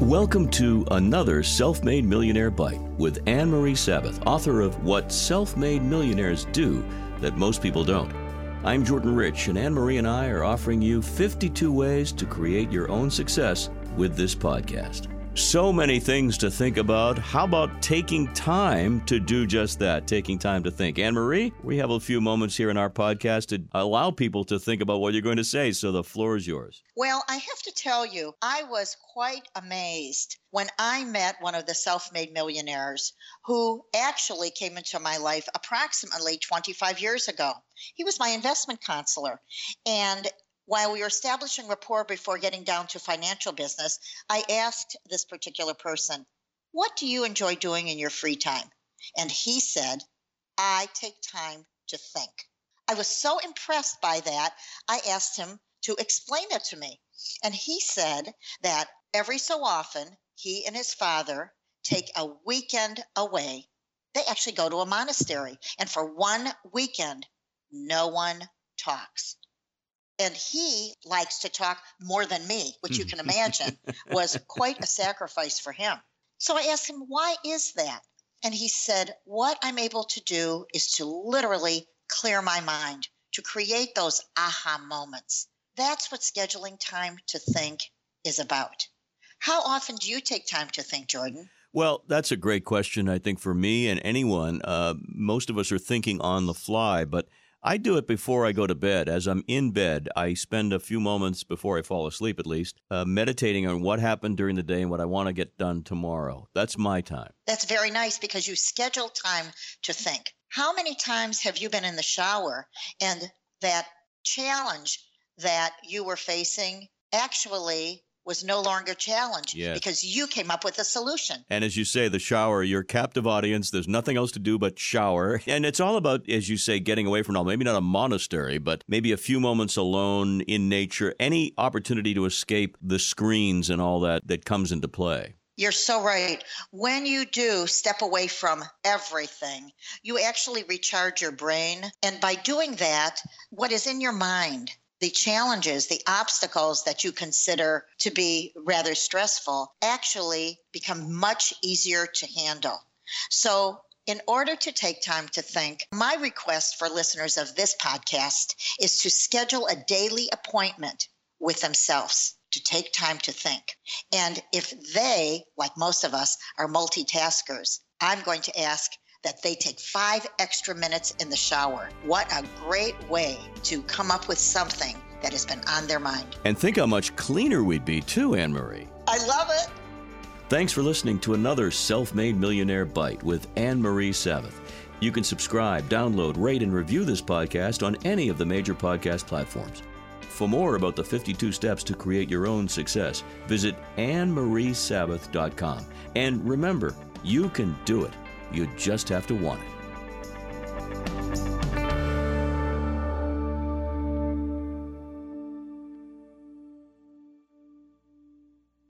Welcome to another Self Made Millionaire Bite with Ann Marie Sabath, author of What Self Made Millionaires Do That Most People Don't. I'm Jordan Rich, and Ann Marie and I are offering you 52 ways to create your own success with this podcast. So many things to think about. How about taking time to do just that? Taking time to think. Ann Marie, we have a few moments here in our podcast to allow people to think about what you're going to say, so the floor is yours. Well, I have to tell you, I was quite amazed when I met one of the self made millionaires who actually came into my life approximately 25 years ago. He was my investment counselor. And while we were establishing rapport before getting down to financial business, I asked this particular person, What do you enjoy doing in your free time? And he said, I take time to think. I was so impressed by that, I asked him to explain it to me. And he said that every so often, he and his father take a weekend away. They actually go to a monastery. And for one weekend, no one talks and he likes to talk more than me, which you can imagine was quite a sacrifice for him. So I asked him, why is that? And he said, what I'm able to do is to literally clear my mind, to create those aha moments. That's what scheduling time to think is about. How often do you take time to think, Jordan? Well, that's a great question, I think, for me and anyone. Uh, most of us are thinking on the fly, but I do it before I go to bed. As I'm in bed, I spend a few moments before I fall asleep, at least, uh, meditating on what happened during the day and what I want to get done tomorrow. That's my time. That's very nice because you schedule time to think. How many times have you been in the shower and that challenge that you were facing actually was no longer challenged yes. because you came up with a solution. And as you say, the shower, your captive audience, there's nothing else to do but shower. And it's all about, as you say, getting away from all, maybe not a monastery, but maybe a few moments alone in nature, any opportunity to escape the screens and all that that comes into play. You're so right. When you do step away from everything, you actually recharge your brain. And by doing that, what is in your mind the challenges, the obstacles that you consider to be rather stressful actually become much easier to handle. So, in order to take time to think, my request for listeners of this podcast is to schedule a daily appointment with themselves to take time to think. And if they, like most of us, are multitaskers, I'm going to ask that they take five extra minutes in the shower. What a great way to come up with something that has been on their mind. And think how much cleaner we'd be, too, Ann Marie. I love it. Thanks for listening to another Self Made Millionaire Bite with Ann Marie Sabath. You can subscribe, download, rate, and review this podcast on any of the major podcast platforms. For more about the 52 steps to create your own success, visit AnnMarieSabath.com. And remember, you can do it. You just have to want it.